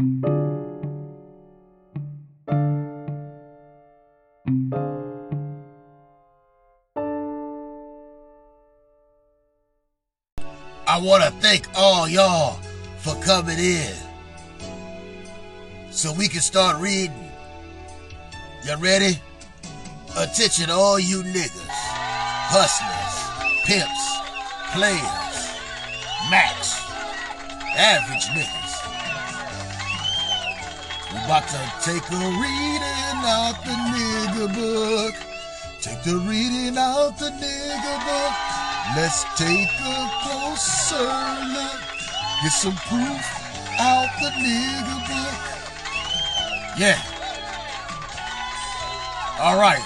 I want to thank all y'all for coming in so we can start reading. You ready? Attention, all you niggas, hustlers, pimps, players, max, average niggas. About to take a reading out the nigga book. Take the reading out the nigga book. Let's take a closer look. Get some proof out the nigga book. Yeah. All right.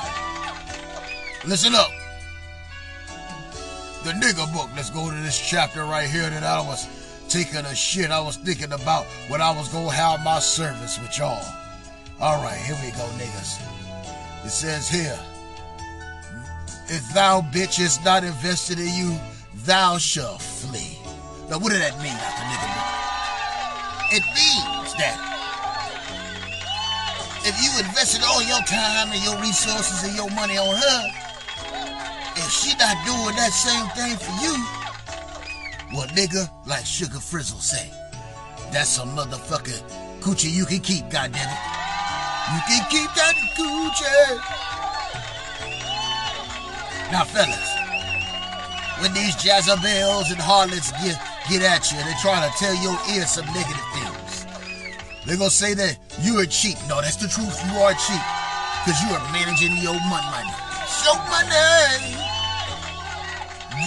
Listen up. The nigga book. Let's go to this chapter right here that I was taking a shit. I was thinking about when I was gonna have my service with y'all. All right, here we go, niggas. It says here. If thou bitch is not invested in you, thou shall flee. Now, what does that mean, Dr. Nigga? It means that if you invested all your time and your resources and your money on her, if she not doing that same thing for you, well, nigga, like Sugar Frizzle say, that's some motherfucking coochie you can keep, goddammit. You can keep that coochie. Now, fellas, when these Jezebels and harlots get, get at you, they trying to tell your ear some negative things. They're gonna say that you are cheap. No, that's the truth. You are cheap. Because you are managing your money. money. Show money!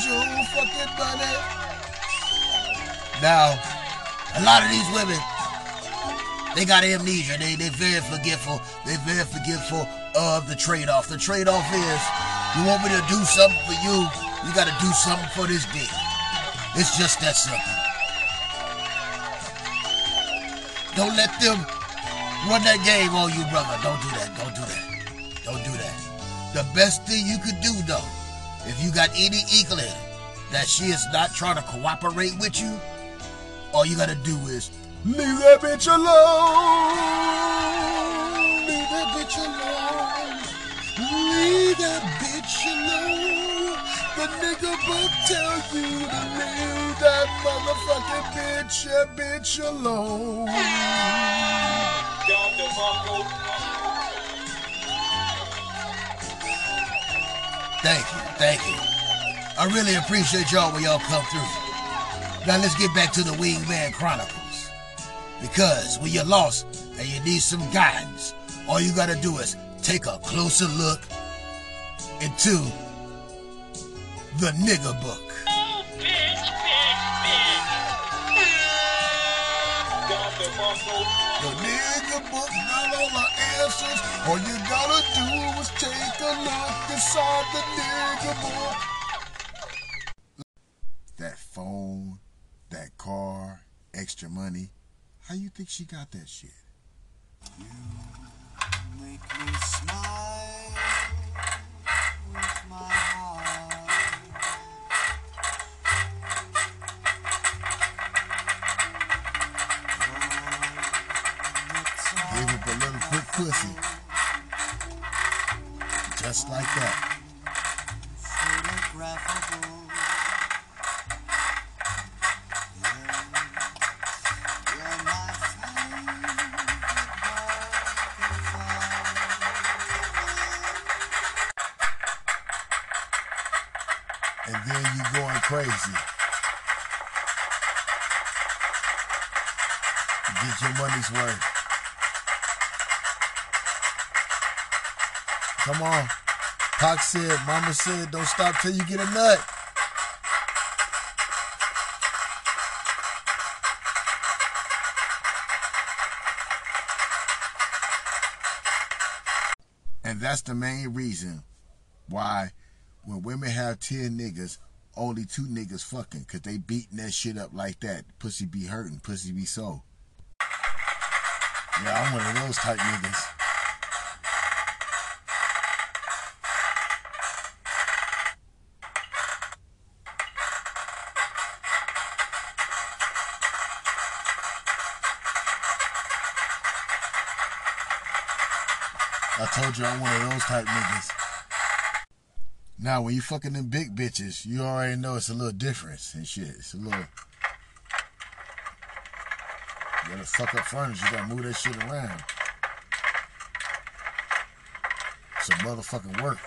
Joe fucking money. Now, a lot of these women, they got amnesia. They they very forgetful. They very forgetful of the trade-off. The trade-off is you want me to do something for you, you gotta do something for this dick. It's just that simple. Don't let them run that game on you, brother. Don't do that. Don't do that. Don't do that. The best thing you could do, though, if you got any inkling that she is not trying to cooperate with you, all you gotta do is leave that bitch alone. Leave that bitch alone. Leave that bitch alone. The nigga book tell you to leave that motherfucking bitch, that bitch alone. Thank you, thank you. I really appreciate y'all when y'all come through. Now let's get back to the Wingman Chronicles. Because when you're lost and you need some guidance, all you gotta do is take a closer look into the nigger book. The nigga book got all the answers. All you gotta do is take a look inside the nigga book. That phone, that car, extra money. How you think she got that shit? Make me smile with my heart. Gave up a little quick pussy. Just like that. And then you going crazy. Get your money's worth. Come on. Pac said, Mama said, don't stop till you get a nut. And that's the main reason why when women have 10 niggas, only two niggas fucking because they beating that shit up like that. Pussy be hurting, pussy be so. Yeah, I'm one of those type niggas. I told you I'm one of those type niggas. Now, when you fucking them big bitches, you already know it's a little difference and shit. It's a little. You gotta fuck up furniture. You gotta move that shit around. Some motherfucking work.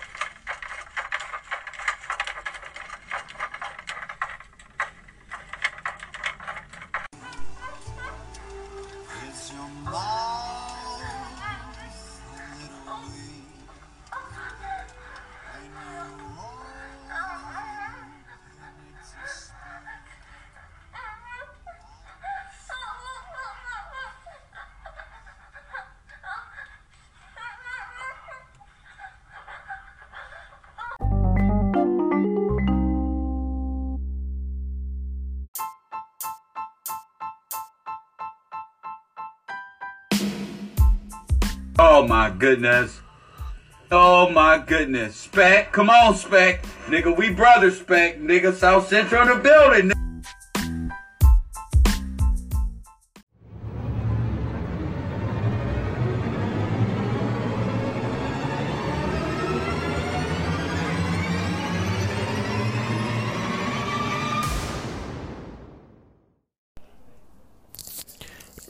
Goodness. Oh my goodness. Spec, come on, Spec. Nigga, we brothers, Spec. Nigga, South Central in the building.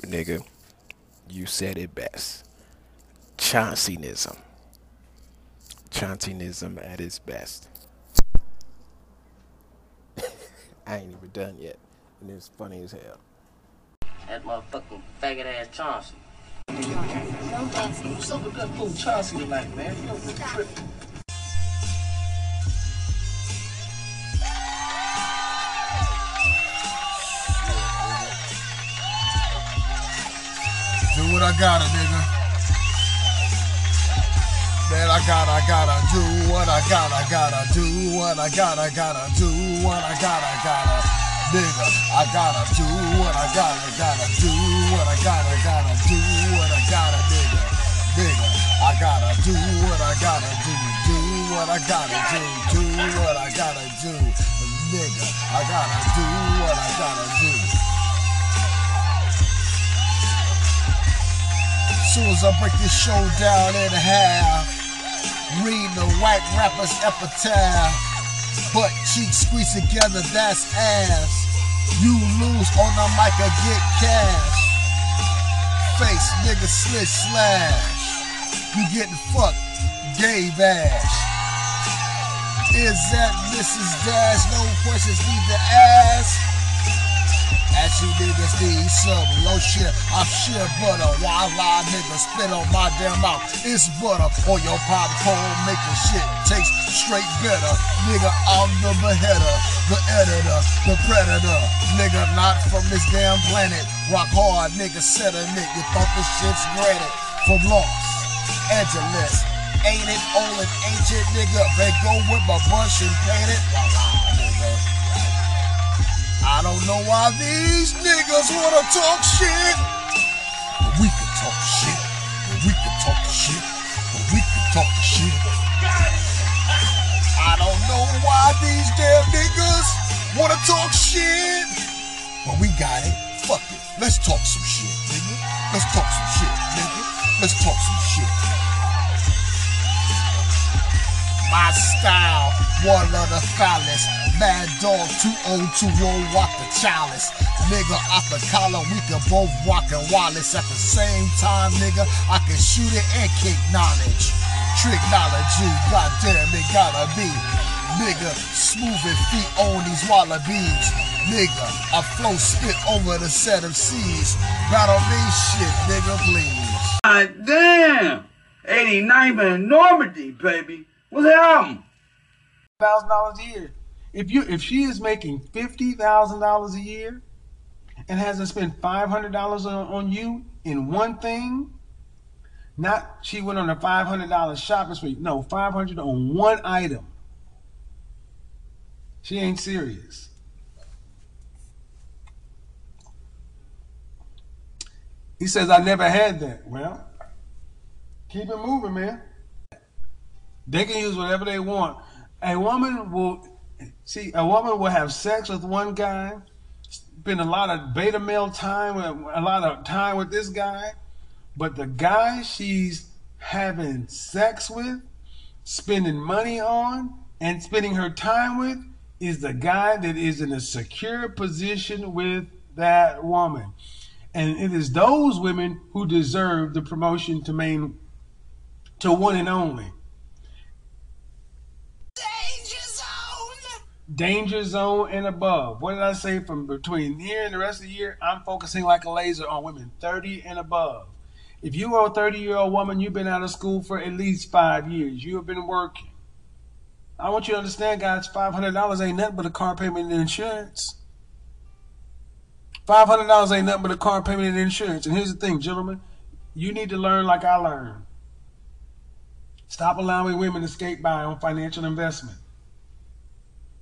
Nigga, you said it best. Chaunceyism. Chaunceyism at its best. I ain't even done yet. And it's funny as hell. That motherfucking faggot ass Chauncey. Super that fool Chauncey to like, man. Do what I gotta, nigga. Man, I gotta, gotta do what I gotta, gotta do what I gotta, gotta do what I gotta, gotta. Nigga, I gotta do what I gotta, gotta do what I gotta, gotta do what I gotta, nigga. Nigga, I gotta do what I gotta do, do what I gotta do, do what I gotta do. Nigga, I gotta do what I gotta do. Soon as I break this show down in half, read the white rapper's epitaph. Butt cheeks squeeze together, that's ass. You lose on the mic or get cash. Face nigga slit slash. You getting fucked, gay bash. Is that Mrs. Dash? No questions need to ask. As you niggas need some lotion, I'm shit butter. While I niggas spit on my damn mouth, it's butter on your popcorn, making shit taste straight better. Nigga, I'm the beheader, the editor, the predator. Nigga, not from this damn planet. Rock hard, nigga, nigga. You thought this shit's granted from Los Angeles. Ain't it old and ancient, nigga? They go with my brush and paint it. I don't know why these niggas wanna talk shit. But we can talk shit. But we can talk shit. But we can talk shit. I don't know why these damn niggas wanna talk shit. But we got it. Fuck it. Let's talk some shit, nigga. Let's talk some shit, nigga. Let's talk some shit. My style, one of the foulest. Mad dog, too old oh to roll, walk the chalice. Nigga, off the collar, we can both walk and wireless at the same time, nigga. I can shoot it and kick knowledge. Tricknology, goddamn it gotta be. Nigga, smooth feet on these wallabies. Nigga, I flow spit over the set of seas. Battle me shit, nigga, please. God damn. 89th and Normandy, baby. Happening? thousand dollars a year. If you if she is making fifty thousand dollars a year and hasn't spent five hundred dollars on, on you in one thing, not she went on a five hundred dollars shopping spree. No, five hundred on one item. She ain't serious. He says, I never had that. Well, keep it moving, man. They can use whatever they want. A woman will see a woman will have sex with one guy, spend a lot of beta male time, a lot of time with this guy, but the guy she's having sex with, spending money on, and spending her time with is the guy that is in a secure position with that woman. And it is those women who deserve the promotion to main to one and only. Danger zone and above. What did I say from between here and the rest of the year? I'm focusing like a laser on women 30 and above. If you are a 30 year old woman, you've been out of school for at least five years. You have been working. I want you to understand, guys, $500 ain't nothing but a car payment and insurance. $500 ain't nothing but a car payment and insurance. And here's the thing, gentlemen, you need to learn like I learned. Stop allowing women to skate by on financial investment.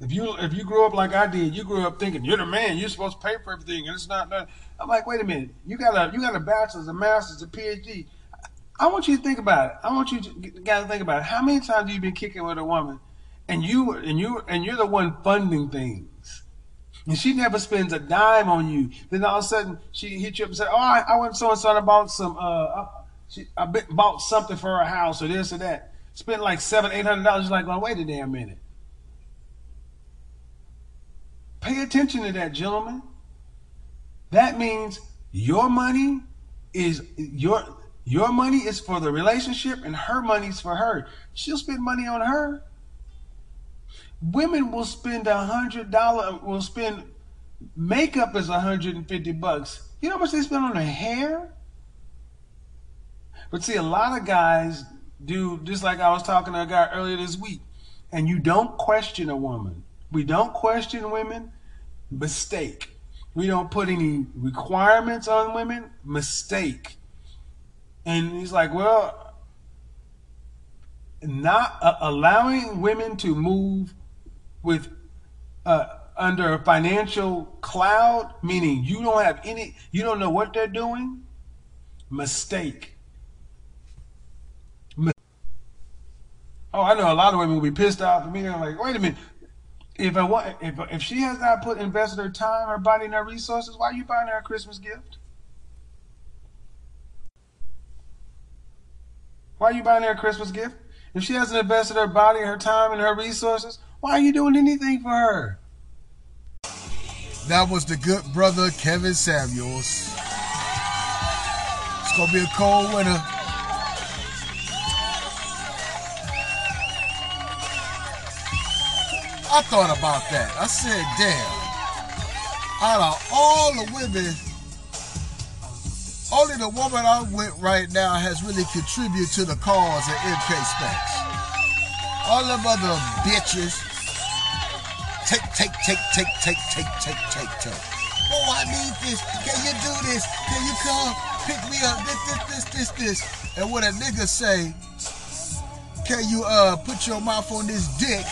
If you if you grew up like I did, you grew up thinking you're the man, you're supposed to pay for everything, and it's not done. I'm like, wait a minute, you got a you got a bachelor's, a master's, a PhD. I want you to think about it. I want you to guys to think about it. How many times have you been kicking with a woman, and you and you and you're the one funding things, and she never spends a dime on you. Then all of a sudden she hit you up and said, "Oh, I, I went so and so and bought some. Uh, she, I bought something for her house or this or that. Spent like seven, eight hundred dollars. Like, well, wait a damn minute. Pay attention to that, gentlemen. That means your money is your your money is for the relationship and her money's for her. She'll spend money on her. Women will spend a hundred dollar will spend makeup is a hundred and fifty bucks. You know how much they spend on their hair? But see, a lot of guys do just like I was talking to a guy earlier this week, and you don't question a woman. We don't question women. Mistake. We don't put any requirements on women. Mistake. And he's like, well, not uh, allowing women to move with uh, under a financial cloud, meaning you don't have any, you don't know what they're doing. Mistake. Oh, I know a lot of women will be pissed off at me. They're like, wait a minute. If I want, if if she has not put invested her time, her body, and her resources, why are you buying her a Christmas gift? Why are you buying her a Christmas gift? If she hasn't invested her body, her time, and her resources, why are you doing anything for her? That was the good brother Kevin Samuels. It's gonna be a cold winter. I thought about that. I said, damn. Out of all the women, only the woman I'm with right now has really contributed to the cause of MK Specs. All them other bitches take, take, take, take, take, take, take, take, take. Oh, I need this. Can you do this? Can you come pick me up? This, this, this, this, this. And when a nigga say, can you uh put your mouth on this dick?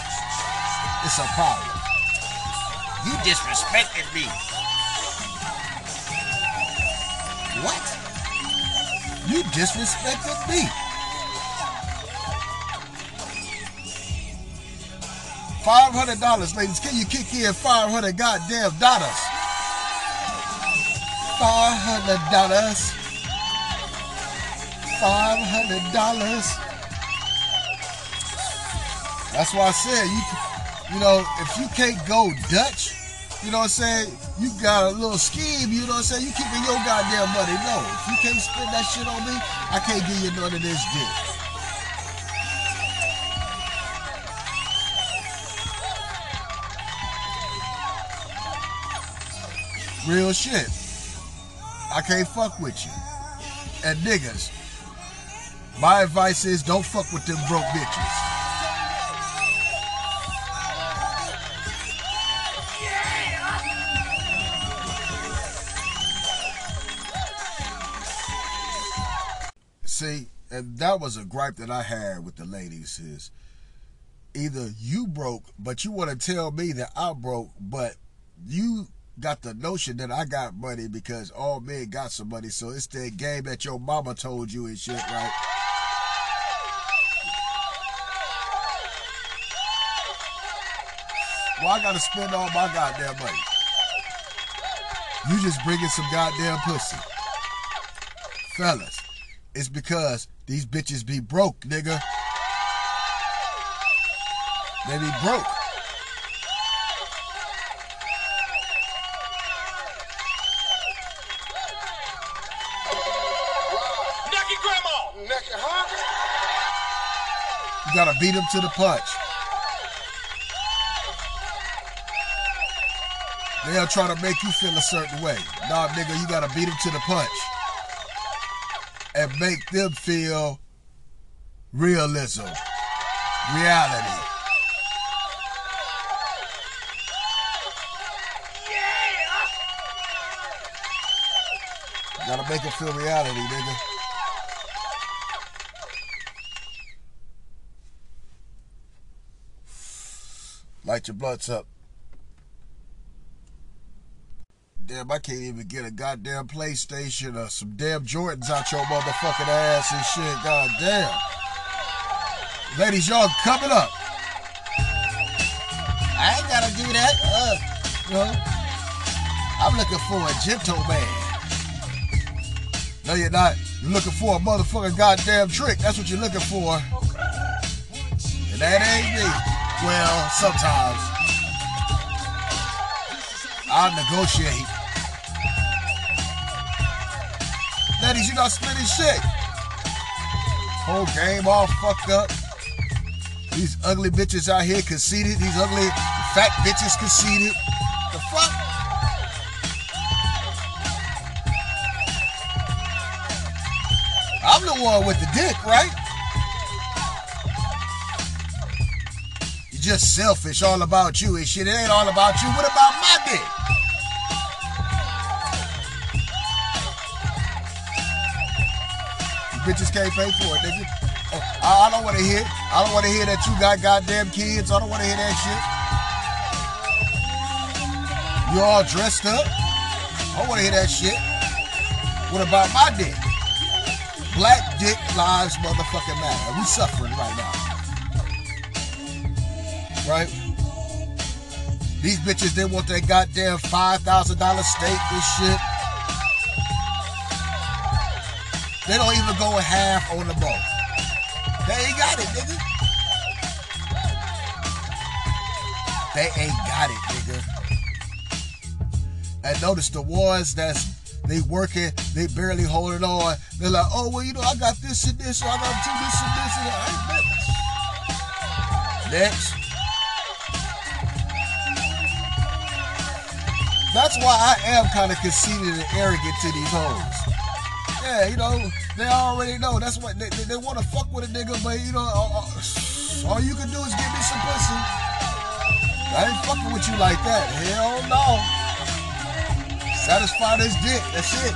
It's a problem. You disrespected me. What? You disrespected me. Five hundred dollars, ladies. Can you kick in five hundred goddamn dollars? Five hundred dollars. Five hundred dollars. That's why I said you you know, if you can't go Dutch, you know what I'm saying? You got a little scheme, you know what I'm saying? You keeping your goddamn money. No, if you can't spend that shit on me, I can't give you none of this dick. Real shit. I can't fuck with you. And niggas, my advice is don't fuck with them broke bitches. See, and that was a gripe that I had with the ladies is either you broke, but you want to tell me that I broke, but you got the notion that I got money because all men got some money. So it's that game that your mama told you and shit, right? Well, I gotta spend all my goddamn money. You just bringing some goddamn pussy. Fellas, it's because These bitches be broke, nigga. They be broke. Naked grandma. Naked hungry. You gotta beat them to the punch. They'll try to make you feel a certain way. Nah, nigga, you gotta beat them to the punch. And make them feel realism, reality. Gotta make them feel reality, nigga. Light your blunts up. Damn, I can't even get a goddamn PlayStation or some damn Jordans out your motherfucking ass and shit. God damn. Ladies, y'all coming up. I ain't gotta do that. Uh, you know, I'm looking for a gentleman. No, you're not. You're looking for a motherfucking goddamn trick. That's what you're looking for. And that ain't me. Well, sometimes. I'll negotiate. You not spending shit. Whole game all fucked up. These ugly bitches out here conceited. These ugly fat bitches conceited. The fuck? I'm the one with the dick, right? You're just selfish, all about you and shit. It ain't all about you. What about my dick? You bitches can't pay for it, nigga. Oh, I, I don't want to hear. I don't want to hear that you got goddamn kids. I don't want to hear that shit. You all dressed up. I don't want to hear that shit. What about my dick? Black dick lives motherfucking matter. We suffering right now. Right? These bitches, they want that goddamn $5,000 steak and shit. They don't even go half on the boat. They ain't got it, nigga. They ain't got it, nigga. And notice the ones that's they working, they barely holding on. They're like, oh well, you know, I got this and this, I got two this and this and that. Next. That's why I am kind of conceited and arrogant to these hoes. Yeah, you know, they already know. That's what they, they, they want to fuck with a nigga, but you know, all, uh, all- uh, all you can do is give me some pussy. I ain't fucking with you like that. Hell no. Satisfy this dick. That's it.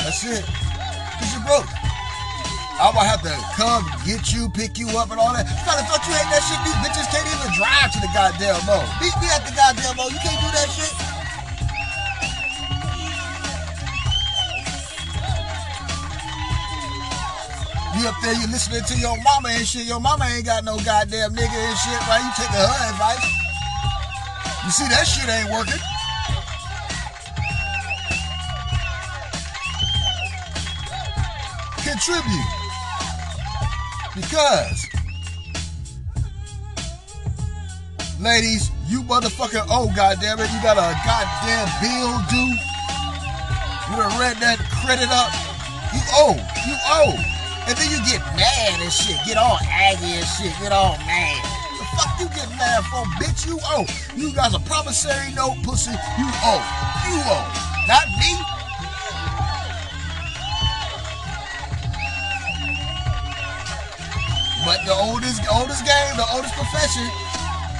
That's it. Cause you broke. I'm gonna have to come get you, pick you up, and all that. Fella, thought you hate that shit. These bitches can't even drive to the goddamn mall. Meet me at the goddamn mall. You can't do that shit. You up there, you listening to your mama and shit. Your mama ain't got no goddamn nigga and shit, right? You taking her advice. You see that shit ain't working. Contribute. Because, ladies, you motherfucking oh goddamn it, you got a goddamn bill due. You done read that credit up. You owe. You owe. And then you get mad and shit. Get all aggy and shit. Get all mad. The fuck you get mad for, bitch? You owe. You got a promissory note, pussy. You owe. You owe. Not me. But the oldest, oldest game, the oldest profession,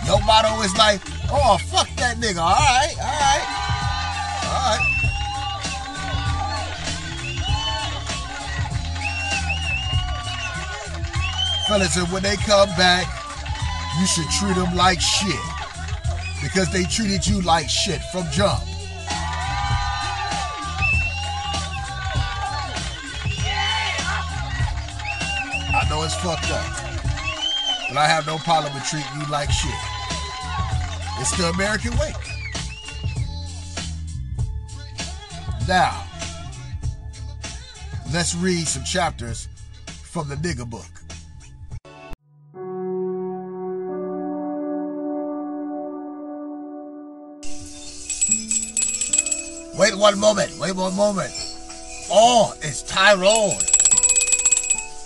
your motto is like, oh, fuck that nigga. All right, all right, Fellas, and when they come back, you should treat them like shit. Because they treated you like shit from jump. I know it's fucked up. But I have no problem with treating you like shit. It's the American way. Now, let's read some chapters from the nigga book. Wait one moment. Wait one moment. Oh, it's Tyrone.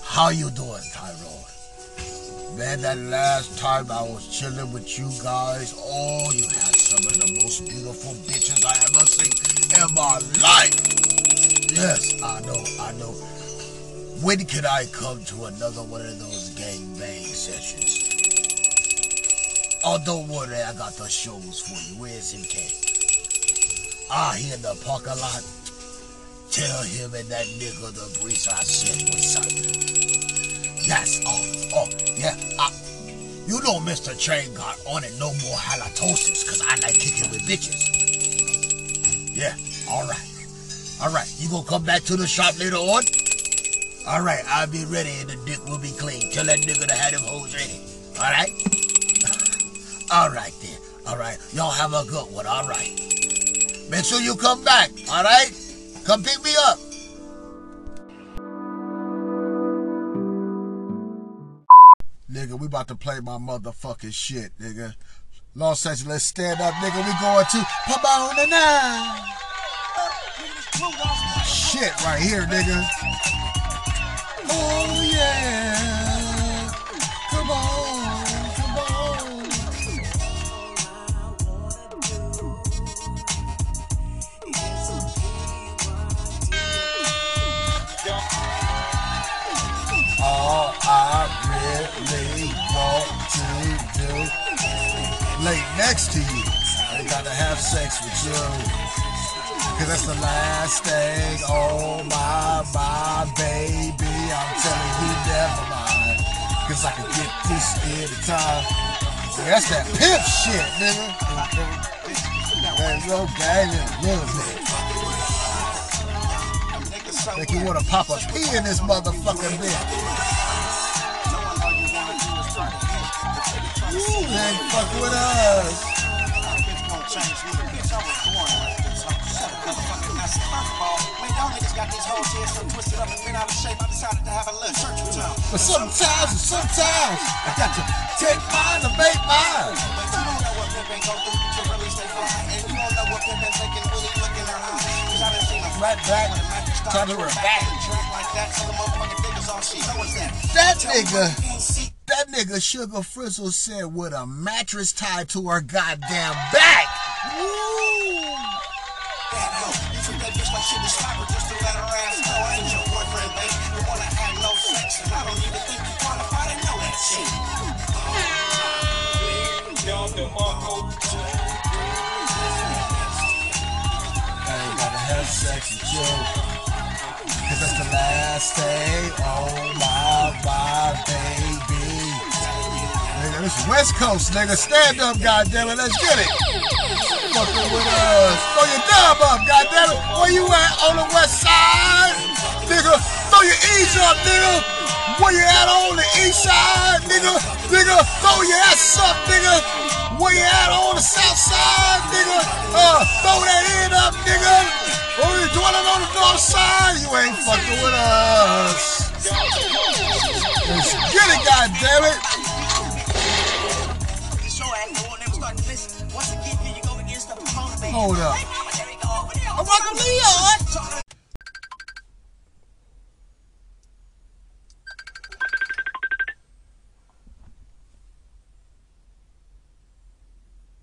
How you doing, Tyrone? Man, that last time I was chilling with you guys, oh, you had some of the most beautiful bitches I ever seen in my life. Yes, I know, I know. When can I come to another one of those gang bang sessions? Oh, don't worry, I got the shows for you. Where's MK? Ah, he in the parking lot. Tell him and that nigga the breeze I said what's up. That's all. oh, yeah. I, you know Mr. Train got on it no more halitosis cause I like kicking with bitches. Yeah, alright. Alright, you gonna come back to the shop later on? Alright, I'll be ready and the dick will be clean. Tell that nigga to have them hoes ready. Alright? alright then. Alright, y'all have a good one, alright. Make sure you come back, alright? Come pick me up. Nigga, we about to play my motherfucking shit, nigga. Los Angeles, stand up, nigga. We going to Pomona now. Shit right here, nigga. Oh yeah. Lay next to you. I ain't gotta have sex with you. Cause that's the last thing. Oh my, my baby. I'm telling you, never mind. Cause I can get this anytime. See, that's that pimp shit, nigga. There's no gang in a little bit. Make you wanna pop a pee in this motherfucking bitch. Man, fuck with us. But sometimes, sometimes, I got to take mine to make mine. Cause I don't know what pimpin' gon' do, should really stay behind. And you don't know what pimpin' takin' really lookin' like. Cause I've seen the Right back, trying to back. Track like that, so the motherfucking niggas all she. How is that? That nigga, that nigga Sugar Frizzle said with a mattress tied to her goddamn back. Cause that's the last day. Oh my, baby. Nigga, this is West Coast, nigga. Stand up, goddammit. Let's get it. Fucking with us. Throw your dub up, goddammit. Where you at on the west side? Nigga, throw your ease up, nigga. Where you at on the east side, nigga? Nigga, throw your ass up, nigga. Where you at on the south side, nigga? Uh, throw that head up, nigga. Oh, you dwelling on the north side? You ain't fucking with us. Let's get it, goddammit. Hold up. I'm Uncle Leon.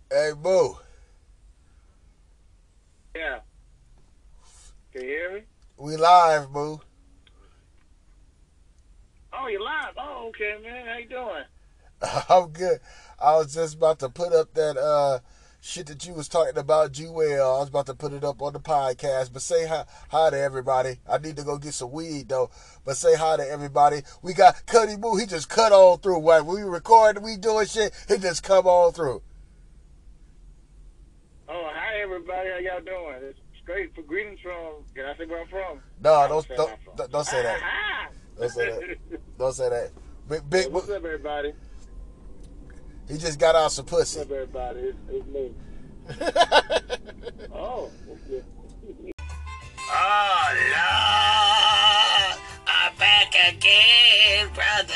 Hey, Boo. Yeah. Can you hear me? We live, Boo. Oh, you live? Oh, okay, man. How you doing? I'm good. I was just about to put up that uh shit that you was talking about, Jewel. I was about to put it up on the podcast. But say hi, hi to everybody. I need to go get some weed though. But say hi to everybody. We got Cuddy Boo. He just cut on through. When we record, we doing shit. He just come on through. Oh, hi, everybody. How y'all doing? It's great for greetings from. Can I say where I'm from? No, don't say don't, I'm don't, don't say that. Ah, Don't say that. Don't say that. Big big. Hey, what's up, everybody? He just got out some What's up, everybody? It's, it's me. Oh, okay. Oh, Lord, I'm back again. Brother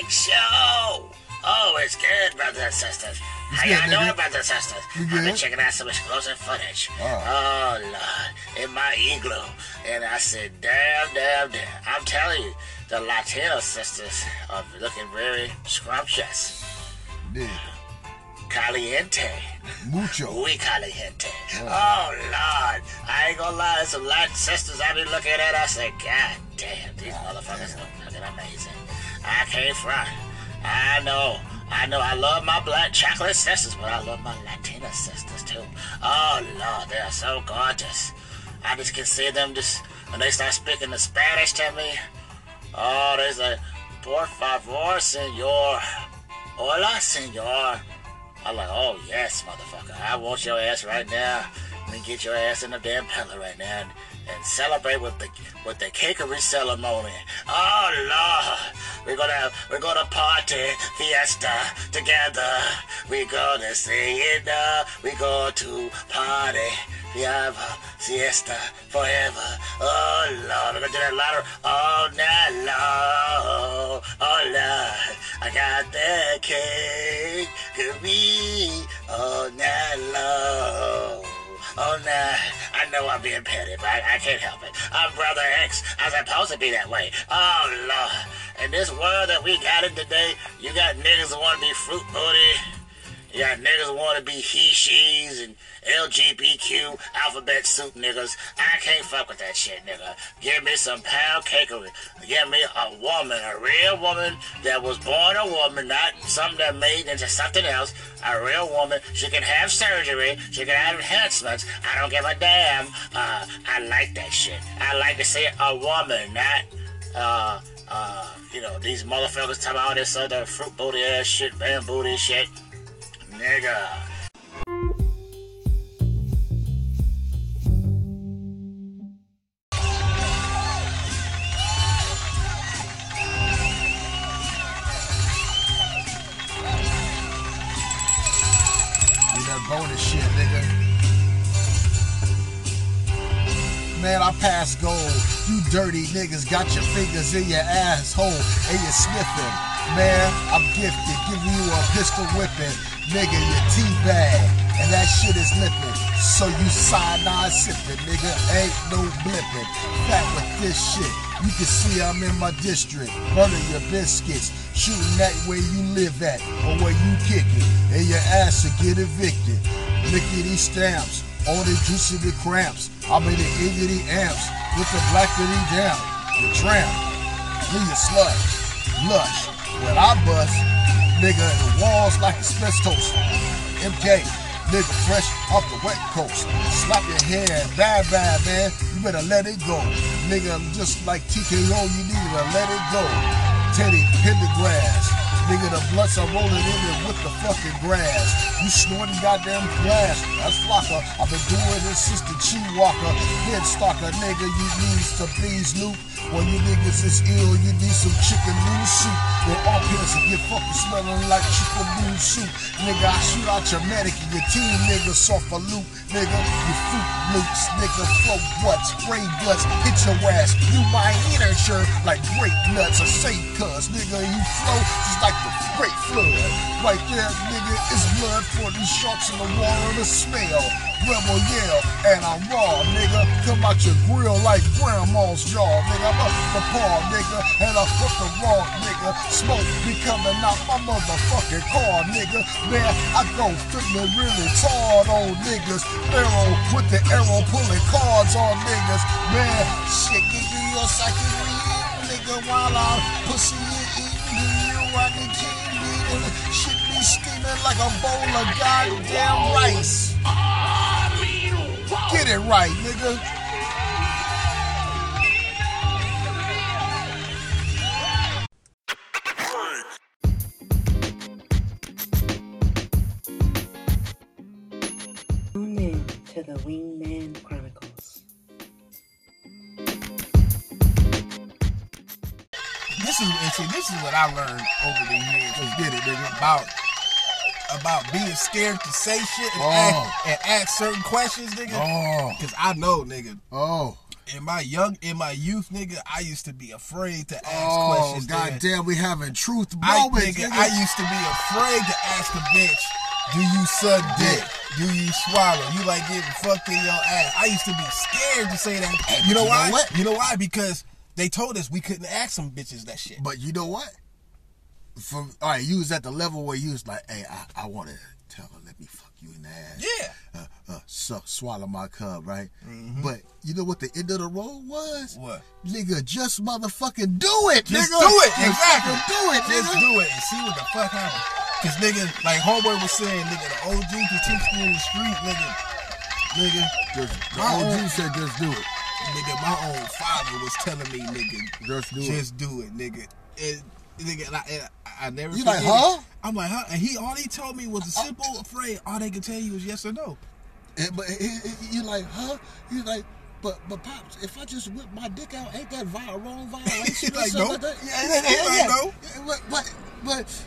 X Show. Oh, it's good, brothers and sisters. How y'all nigga. doing, brothers and sisters? We I've been checking out some exclusive footage. Oh. Oh, Lord. In my igloo. And I said, damn, damn, damn. I'm telling you, the Latino sisters are looking very scrumptious. Yeah. Caliente. Mucho. Muy caliente. Oh, Lord. I ain't gonna lie, some Latin sisters I be looking at, I say, God damn, these motherfuckers look fucking amazing. I can't front. I know. I know I love my black chocolate sisters, but I love my Latina sisters too. Oh, Lord, they are so gorgeous. I just can see them just, when they start speaking the Spanish to me, oh, they say, por favor, senor. Hola, senor. I'm like, oh yes, motherfucker. I want your ass right now. Let me get your ass in the damn pillow right now and, and celebrate with the with the cakery ceremony. Oh Lord, we're gonna we're gonna party fiesta together. We gonna sing it now. We go to party. Fiesta, siesta, forever. Oh Lord, we're gonna do that louder oh, all night oh, long. Oh Lord, I got that cake. Could be all night long. Oh no, oh, I know I'm being petty, but I, I can't help it. I'm Brother X. I'm supposed to be that way. Oh Lord. In this world that we got in today, you got niggas that want to be fruit booty. You got niggas want to be he, she's, and LGBTQ alphabet soup niggas. I can't fuck with that shit, nigga. Give me some pound cakery. Give me a woman, a real woman that was born a woman, not something that made into something else. A real woman. She can have surgery. She can have enhancements. I don't give a damn. Uh, I like that shit. I like to see a woman, not, uh, uh, you know, these motherfuckers talking about all this other fruit booty ass shit, man booty shit. Nigga. Gold. You dirty niggas got your fingers in your asshole and you're sniffing. Man, I'm gifted, giving you a pistol whipping. Nigga, you teabag, and that shit is lipping. So you cyanide sipping, nigga, ain't no blipping. Fat with this shit. You can see I'm in my district, burning your biscuits, shooting that where you live at or where you kick it, and your ass will get evicted. Look at these stamps, all the juicy the cramps. I'm in the iggity amps with the blackity down, the tramp. Leave your slush, lush. When I bust, nigga, the walls like asbestos. MK, nigga, fresh off the wet coast. Slap your hair, bad, bad, man. You better let it go. Nigga, just like TKO, you need to let it go. Teddy Pendergrass. Nigga, the blunts are rolling in there with the fucking grass. You snorting goddamn grass. That's Flocka. I've been doing this since the Chi Walker. Head stalker, nigga, you need some bees loop. When you niggas is ill, you need some chicken noodle soup. Your armpits will get fucking smelling like chicken noodle soup. Nigga, I shoot out your medic and your team niggas off a loop. Nigga, you fruit loops, nigga, flow what? spray guts, hit your ass. You my inner shirt like grape nuts or say cuz, nigga, you flow just like the great flood. Right there, nigga, it's blood for these sharks in the water to smell. Rebel yell, and I'm raw, nigga. Come out your grill like grandma's jaw, nigga. I'm up the paw, nigga, and I fuck the raw, nigga. Smoke be coming out my motherfucking car, nigga. Man, I go feeling really hard on niggas. Arrow with the arrow pulling cards on niggas. Man, shit, give me your psychic read, nigga, while I'm pussy And shit be steaming like a bowl of goddamn rice. Get it right, nigga. What I learned over the years. Let's get it, nigga. About about being scared to say shit and, Oh. ask, and ask certain questions, nigga. Oh, Cause I know, nigga. oh. in my young in my youth, nigga, I used to be afraid to ask Oh, questions. nigga. goddamn, we having truth I, nigga, nigga. I used to be afraid to ask a bitch, do you suck dick? Do you swallow? You like getting fucked in your ass? I used to be scared to say that. You know you know why? what? You know why? Because they told us we couldn't ask some bitches that shit. But you know what? From all right, you was at the level where you was like, "Hey, I, I want to tell her, let me fuck you in the ass." Yeah. Uh, uh, suck, swallow my cub, right? Mhm. But you know what the end of the road was? What? Nigga, just motherfucking do it, Just nigga. do it, exactly. do it, Just nigga. do it and see what the fuck happens. Cause nigga, like homeboy was saying, nigga, the OG just teach me in the street, nigga, nigga, Just, the OG said, just do it. Nigga, my own father was telling me, nigga, Just do it. do it, nigga. And, nigga, and I, and I, I never. You like, forget it. huh? I'm like, huh? And he all he told me was a simple phrase. All they could tell you was yes or no. And, but you like, huh? He's like, but but pops, if I just whip my dick out, ain't that vi- wrong violation? Like, no. like that? Yeah, yeah, yeah, like, no. But, but but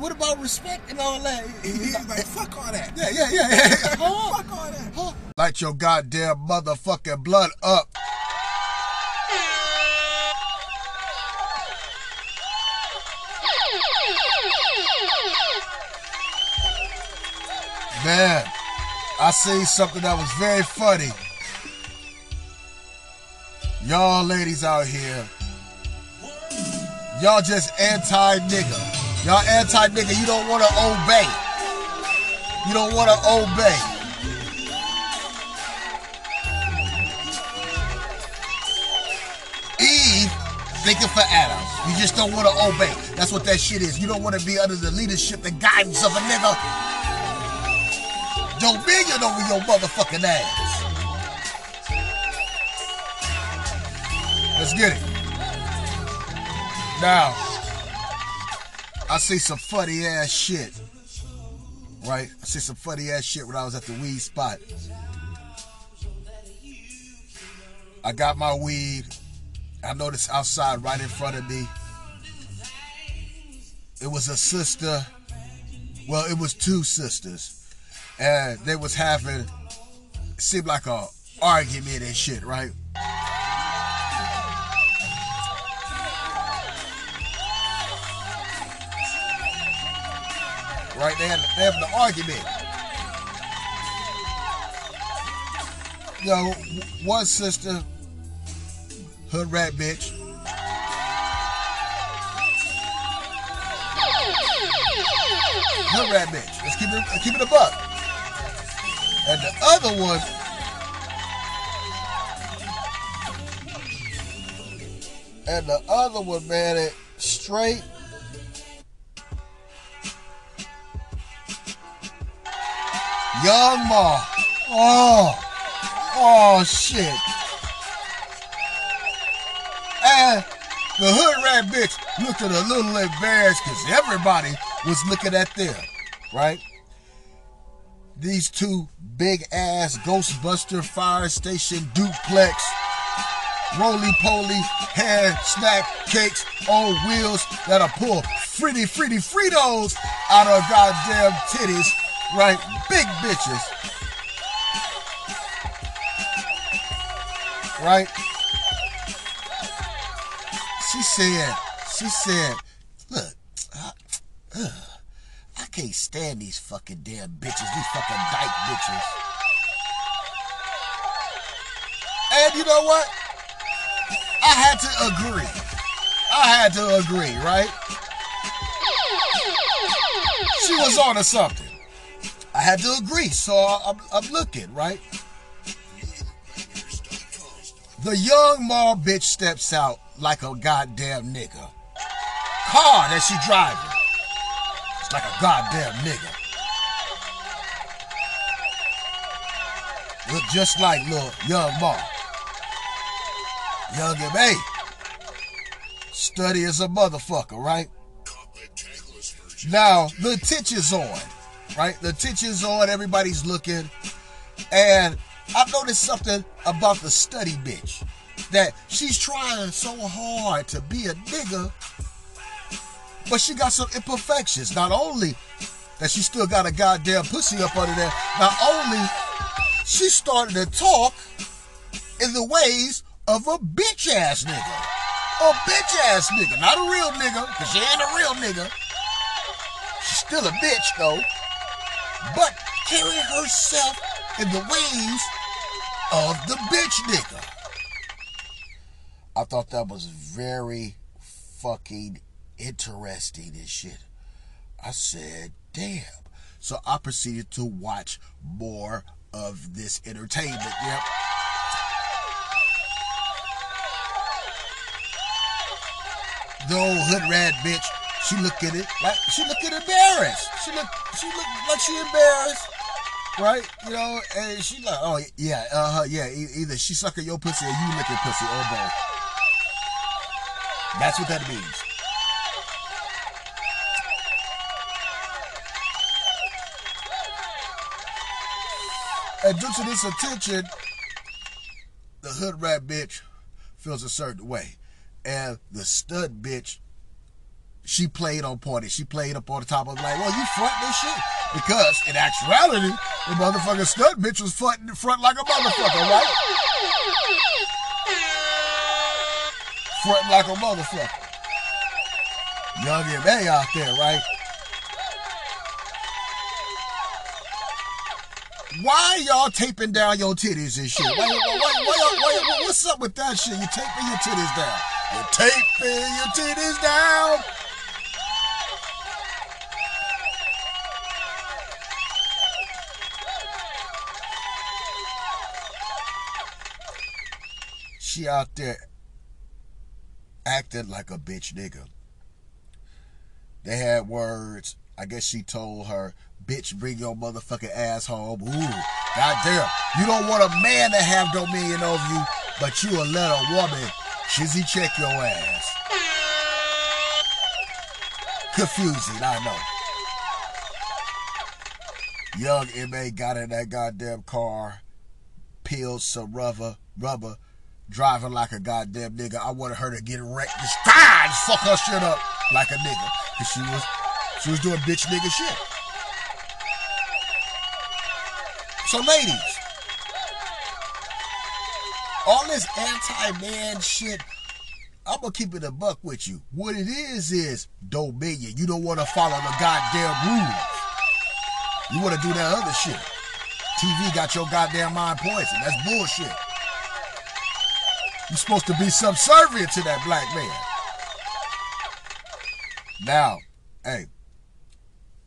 what about respect and all that? He's like, fuck all that. Yeah, yeah, yeah, yeah. Huh? Fuck all that. Huh? Light your goddamn motherfucking blood up. Man, I seen something that was very funny. Y'all ladies out here, y'all just anti nigga. Y'all anti nigga. You don't want to obey. You don't want to obey. Eve thinking for Adam. You just don't want to obey. That's what that shit is. You don't want to be under the leadership and guidance of a nigga. Dominion over your motherfucking ass. Let's get it. Now, I see some funny ass shit. Right? I see some funny ass shit when I was at the weed spot. I got my weed. I noticed outside right in front of me. It was a sister. Well, it was two sisters. And they was having it seemed like a argument and shit, right? Right? They had they an argument. Yo, one sister, hood rat bitch. Hood rat bitch. Let's keep it keep it a buck. And the other one And the other one, man, it straight Young M.A. Oh. Oh shit. And the hood rat bitch looked at a little embarrassed because everybody was looking at them, right? These two big ass Ghostbuster fire station duplex, roly poly, hair snack cakes on wheels that'll pull fritty fritty Fritos out of goddamn titties, right? Big bitches. right? She said, she said, look, I, ugh, I can't stand these fucking damn bitches, these fucking dyke bitches. And you know what? I had to agree. I had to agree, right? She was on to something. I had to agree, so I'm, I'm looking, right? The Young M.A bitch steps out like a goddamn nigga. Car that she driving. It's like a goddamn nigga. Look just like little Young M.A. Young M.A. Study as a motherfucker, right? Now, the titch is on, right? The is on, everybody's looking. And I've noticed something about the study bitch. That she's trying so hard to be a nigga, but she got some imperfections. Not only that she still got a goddamn pussy up under there, not only she started to talk in the ways of a bitch ass nigga. A bitch ass nigga. Not a real nigga, because she ain't a real nigga. She's still a bitch, though. But carry herself in the ways of the bitch nigga. I thought that was very fucking interesting and shit. I said, damn. So I proceeded to watch more of this entertainment. Yep. The old hood rat bitch, she looked at it like she looked at embarrassed. She looked she looked like she embarrassed. Right? You know, and she like, oh yeah, uh huh, yeah. Either she sucking your pussy or you licking pussy or both. That's what that means. And due to this attention, the hood rat bitch feels a certain way. And the stud bitch, she played on party. She played up on the top of like, well, you front this shit. Because in actuality, the motherfucking stud bitch was front, front like a motherfucker, right? Front like a motherfucker. Young M.A. out there, right? Why y'all taping down your titties and shit? Why, why, why, what's up with that shit? You taping your titties down. You taping your titties down. She out there acting like a bitch nigga. They had words. I guess she told her, bitch, bring your motherfucking ass home. Ooh, goddamn. You don't want a man to have dominion over you, but you will let a woman shizzy check your ass. Confusing, I know. Young M.A. got in that goddamn car, peeled some rubber, rubber, driving like a goddamn nigga. I wanted her to get wrecked, just fuck her shit up like a nigga. Cause she was, she was doing bitch nigga shit. So ladies, all this anti-man shit, I'm gonna keep it a buck with you. What it is is dominion. You don't want to follow the goddamn rules. You want to do that other shit. TV got your goddamn mind poisoned. That's bullshit. You're supposed to be subservient to that black man. Now, hey,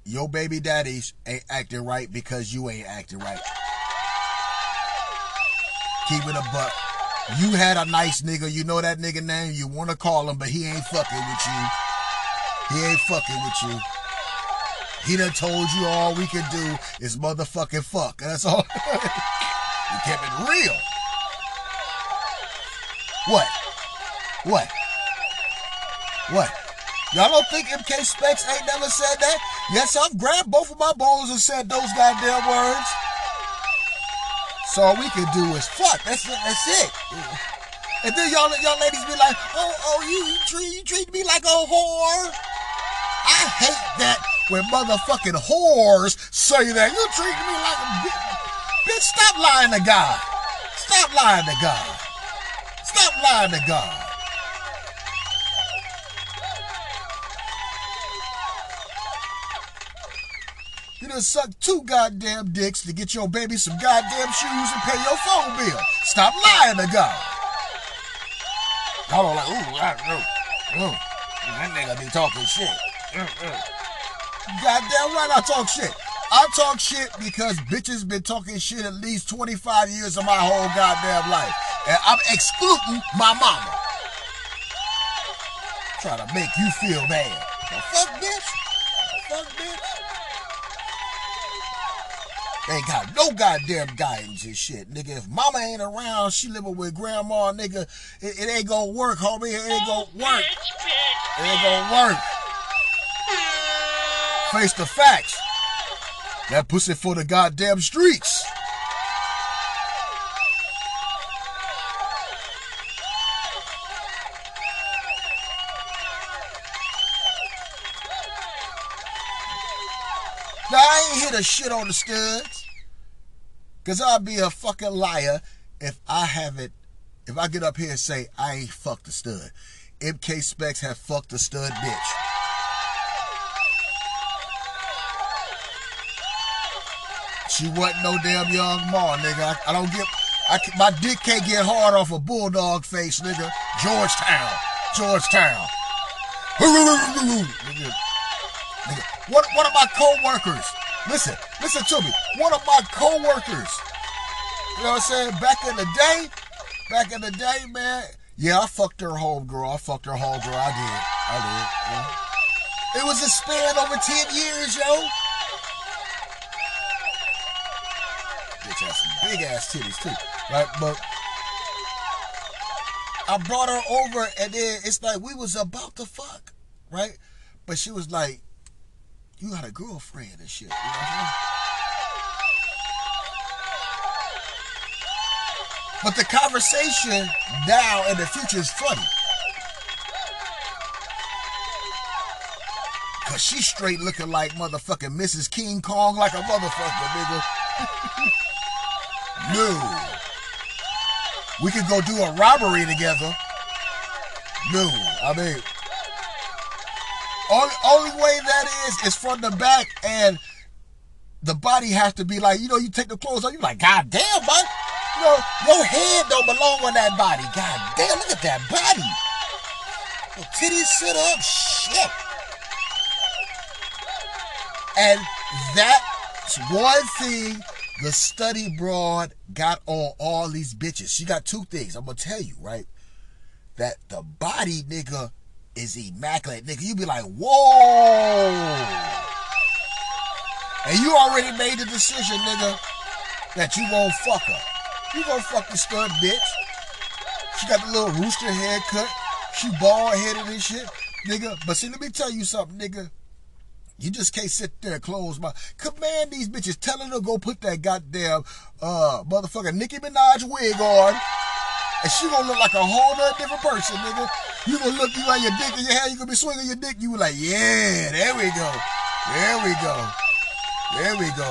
your baby daddies ain't acting right because you ain't acting right. Keep it a buck. You had a nice nigga, you know that nigga name, you want to call him, but he ain't fucking with you. He ain't fucking with you. He done told you all we can do is motherfucking fuck. And That's all. he kept it real. What? What? What? Y'all don't think MK Spext ain't never said that? Yes, I've grabbed both of my balls and said those goddamn words. So all we can do is fuck. That's that's it. And then y'all y'all ladies be like, oh oh you treat you treat me like a whore. I hate that when motherfucking whores say that. You treat me like a bitch. Bitch, stop lying to God. Stop lying to God. Stop lying to God. You done sucked two goddamn dicks to get your baby some goddamn shoes and pay your phone bill. Stop lying to God. Y'all are like, ooh, I don't know. That nigga be talking shit. Mm, mm. Goddamn right I talk shit. I talk shit because bitches been talking shit at least 25 years of my whole goddamn life. And I'm excluding my mama. Try to make you feel bad. The fuck, bitch? The fuck, bitch? Ain't got no goddamn guidance and shit, nigga. If mama ain't around, she living with grandma, nigga. It, it ain't gonna work, homie. It ain't gonna oh, work. It ain't gonna work. Face the facts. That pussy for the goddamn streets. Now, I ain't here to shit on the studs. Because I'll be a fucking liar if I haven't if I get up here and say I ain't fucked a stud, MK Spext have fucked the stud bitch. She wasn't no damn Young M.A, nigga. I, I don't get, I, my dick can't get hard off a bulldog face, nigga. Georgetown, Georgetown. nigga. One, one of my co-workers, listen, listen to me. One of my co-workers, you know what I'm saying? Back in the day, back in the day, man. Yeah, I fucked her homegirl. I fucked her homegirl. I did. I did. Yeah. It was a span over 10 years, yo. Bitch has some big ass titties too, right? But I brought her over, and then it's like we was about to fuck, right? But she was like, "You got a girlfriend and shit." You know? But the conversation now in the future is funny. Cause she's straight looking like motherfucking Mrs. King Kong like a motherfucker, nigga. no. We could go do a robbery together. No. I mean, only, only way that is is from the back and the body has to be like, you know, you take the clothes off, you're like, God damn, bud. You know, your head don't belong on that body. God damn, look at that body. Your titties sit up, shit. And that's one thing the study broad got on all these bitches. She got two things. I'm gonna tell you, right? That the body, nigga, is immaculate. Nigga, you be like, whoa. And you already made the decision, nigga, that you won't fuck her. You gonna fuck the stud bitch. She got the little rooster haircut. She bald headed and shit, nigga. But see, let me tell you something, nigga. You just can't sit there and close my command these bitches. Tell her to go put that goddamn uh motherfucker Nicki Minaj wig on. And she gonna look like a whole nother different person, nigga. You gonna look, you got your dick in your hand, you gonna be swinging your dick. You were like, yeah, there we go. There we go. There we go.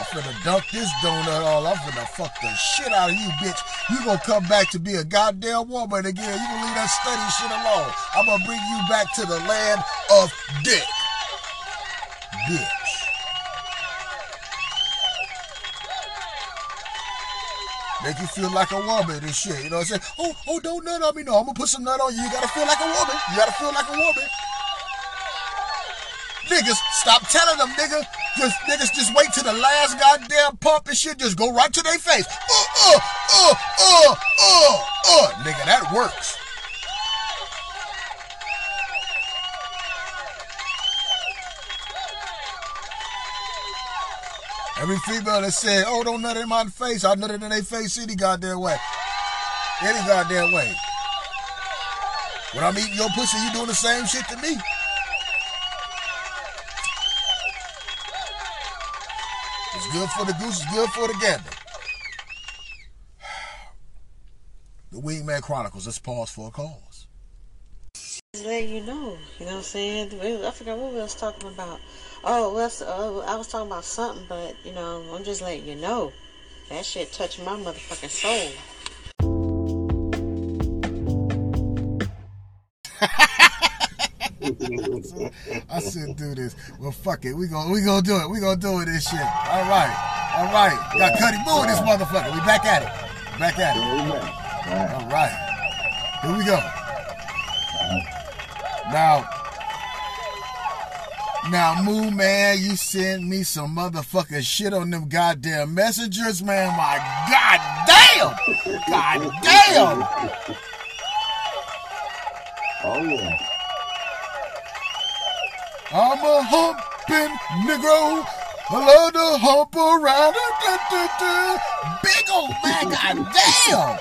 I'm finna dunk this donut all. I'm finna fuck the shit out of you, bitch. You gonna come back to be a goddamn woman again. You gonna leave that study shit alone. I'm gonna bring you back to the land of dick. Bitch. Make you feel like a woman and shit. You know what I'm saying? Oh, oh, don't nut on me. No, I'm gonna put some nut on you. You gotta feel like a woman. You gotta feel like a woman. Niggas, stop telling them, nigga. Just niggas just wait till the last goddamn pump and shit just go right to their face. Uh, uh, uh, uh, uh, uh. Nigga, that works. Every female that said, oh, don't nut in my face, I nut it in their face any goddamn way. Any goddamn way. When I'm eating your pussy, you doing the same shit to me. It's good for the goose, it's good for the gander. The Wingman Chronicles, let's pause for a cause. Just let you know, you know what I'm saying? We- I forgot what we was talking about. Oh, well, uh, I was talking about something, but you know, I'm just letting you know. That shit touched my motherfucking soul. I said do this. Well, fuck it. We gon' we gonna do it. We gonna do it this shit. All right. All right. Got Cuddy Boo in this motherfucker. We back at it. Back at it. All right. Here we go. Now, now, Moo man, you sent me some motherfucking shit on them goddamn messengers, man. My goddamn, goddamn. Oh yeah. I'm a humping Negro. I love to hump around. Da, da, da. Big old man, goddamn.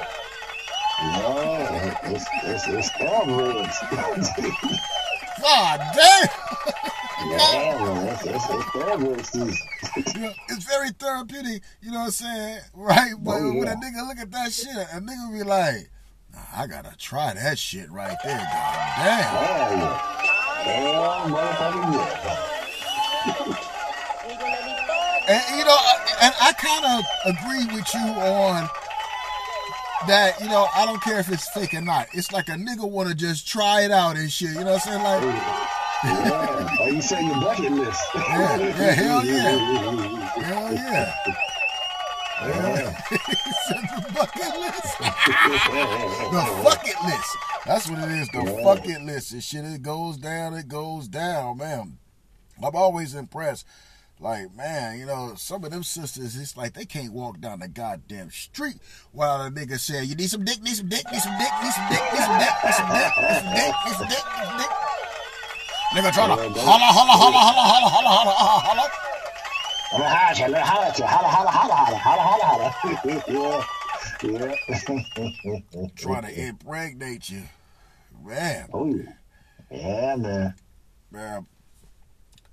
Yeah, it's it's it's. God damn. yeah, man, it's it's, it's steroid. You know, it's very therapeutic, you know what I'm saying? Right? But Oh, when a nigga look at that shit, a nigga be like, nah, I gotta try that shit right there, god damn. Hell yeah. Hell motherfucking yeah. And you know, and I kind of agree with you on that, you know, I don't care if it's fake or not. It's like a nigga want to just try it out and shit. You know what I'm saying? Like, Yeah. Oh, you say your bucket list. Yeah, yeah, hell yeah. hell yeah. Yeah. the bucket list. the bucket list. That's what it is. The bucket list. And shit, it goes down, it goes down, man. I'm always impressed. Like, man, you know, some of them sisters, it's like they can't walk down the goddamn street while a nigga say, you need some dick, need some dick, need some dick, need some dick, need some dick, need some dick, need some dick, need some dick, need some dick. Nigga trying to holla, holla, holla, holla, holla, holla, holla, holla. I'm gonna holla at you. Let holla at you. Holla, holla, holla, holla, holla, holla, holla. yeah, yeah. Trying to impregnate you. Man, Oh yeah. Yeah, man. man.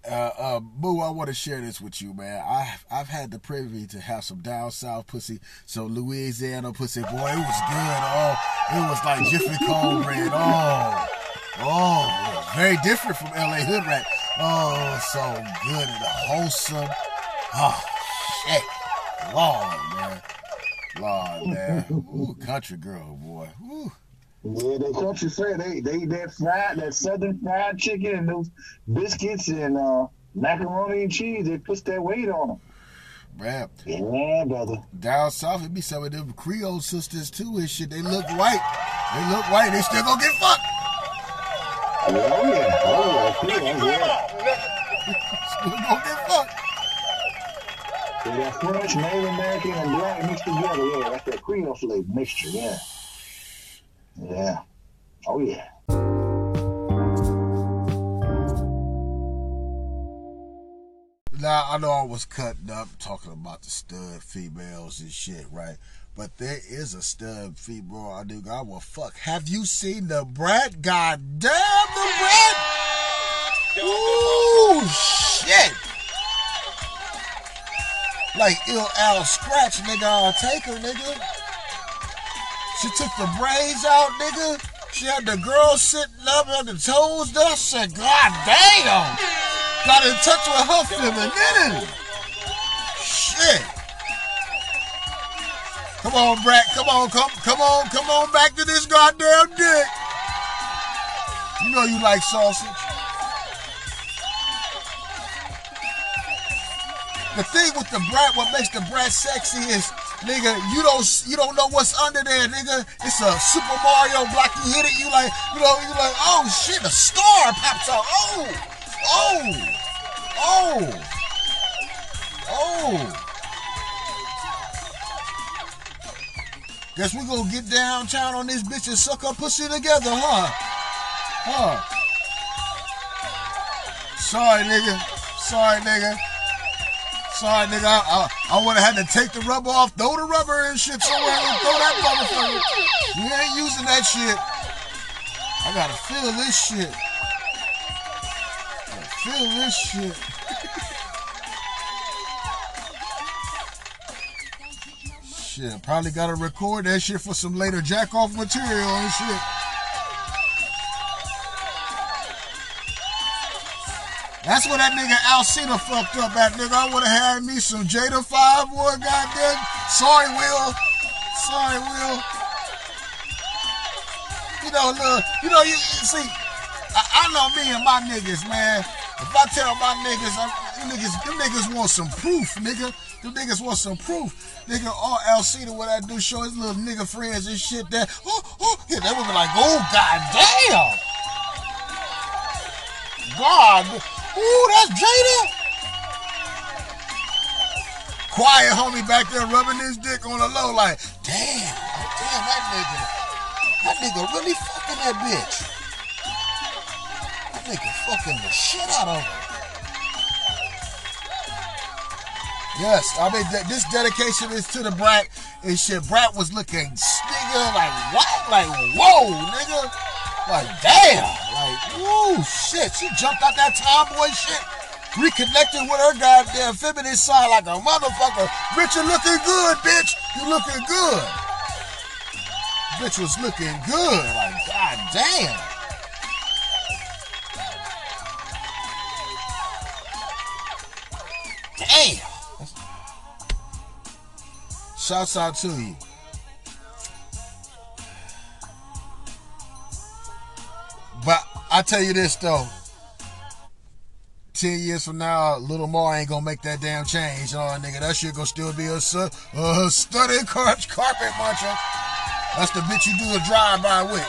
Uh, uh, Boo, I want to share this with you, man. I've I've had the privilege to have some down south pussy, some Louisiana pussy. Boy, it was good. Oh, it was like Jiffy cornbread. Oh, oh, very different from LA Hood Rat. Oh, so good and wholesome. Oh, shit, Lord, man, Lord, man. Ooh, country girl, boy. Ooh. Yeah, they country fare. They they that fried, that southern fried chicken and those biscuits and uh, macaroni and cheese. They put that weight on them. Man, Yeah, brother. down south, it be some of them Creole sisters too and shit. They look white. They look white. They still gonna get fucked. Oh yeah, oh yeah, yeah. Still gonna get fucked. So that French, Native American, and black mixed together. Yeah, that's that Creole flavor mixture. Yeah, yeah. Oh yeah. Now I know I was cutting up talking about the stud females and shit, right? But there is a stud female I do I will fuck. Have you seen the brat? God damn the brat! Ooh shit! Like ill Al scratch, nigga, I'll take her, nigga. She took the braids out, nigga. She had the girl sitting up on the toes there. I said, God damn! Got in touch with her femininity. Shit. Come on, Brat. Come on, come, come on, come on back to this goddamn dick. You know you like sausage. The thing with the brat, what makes the brat sexy is, nigga, you don't you don't know what's under there, nigga. It's a Super Mario block. You hit it, you like, you know, you like, oh shit, a star pops out. Oh, oh, oh, oh. Guess we gonna get downtown on this bitch and suck her pussy together, huh? Huh? Sorry, nigga. Sorry, nigga. Sorry, nigga. I, I, I would have had to take the rubber off, throw the rubber and shit somewhere and throw that motherfucker. You ain't using that shit. I gotta feel this shit. Gotta feel this shit. shit, probably gotta record that shit for some later jack off material and shit. That's where that nigga Alsina fucked up at, nigga. I would have had me some Jada 5, boy, goddamn. Sorry, Will. Sorry, Will. You know, look, you know, you, see, I, I know me and my niggas, man. If I tell my niggas, them niggas, them niggas want some proof, nigga. Them niggas want some proof. Nigga, all Alsina, what I do, show his little nigga friends and shit that, oh, oh, yeah, they would be like, oh, goddamn. God, ooh, that's Jada. Quiet homie back there rubbing his dick on the low, like, damn, oh, damn, that nigga, that nigga really fucking that bitch. That nigga fucking the shit out of her. Yes, I mean th- this dedication is to the brat and shit. Brat was looking nigga like what? Like whoa, nigga. Like damn. Like woo shit. She jumped out that tomboy shit. Reconnected with her goddamn feminine side like a motherfucker. Bitch, you looking good, bitch. You looking good. Bitch was looking good. Like god damn. Damn. Shouts out to you. I tell you this though. Ten years from now, little Mar ain't gonna make that damn change. Oh, nigga, that shit gonna still be a, a study car- carpet muncher. That's the bitch you do a drive-by with.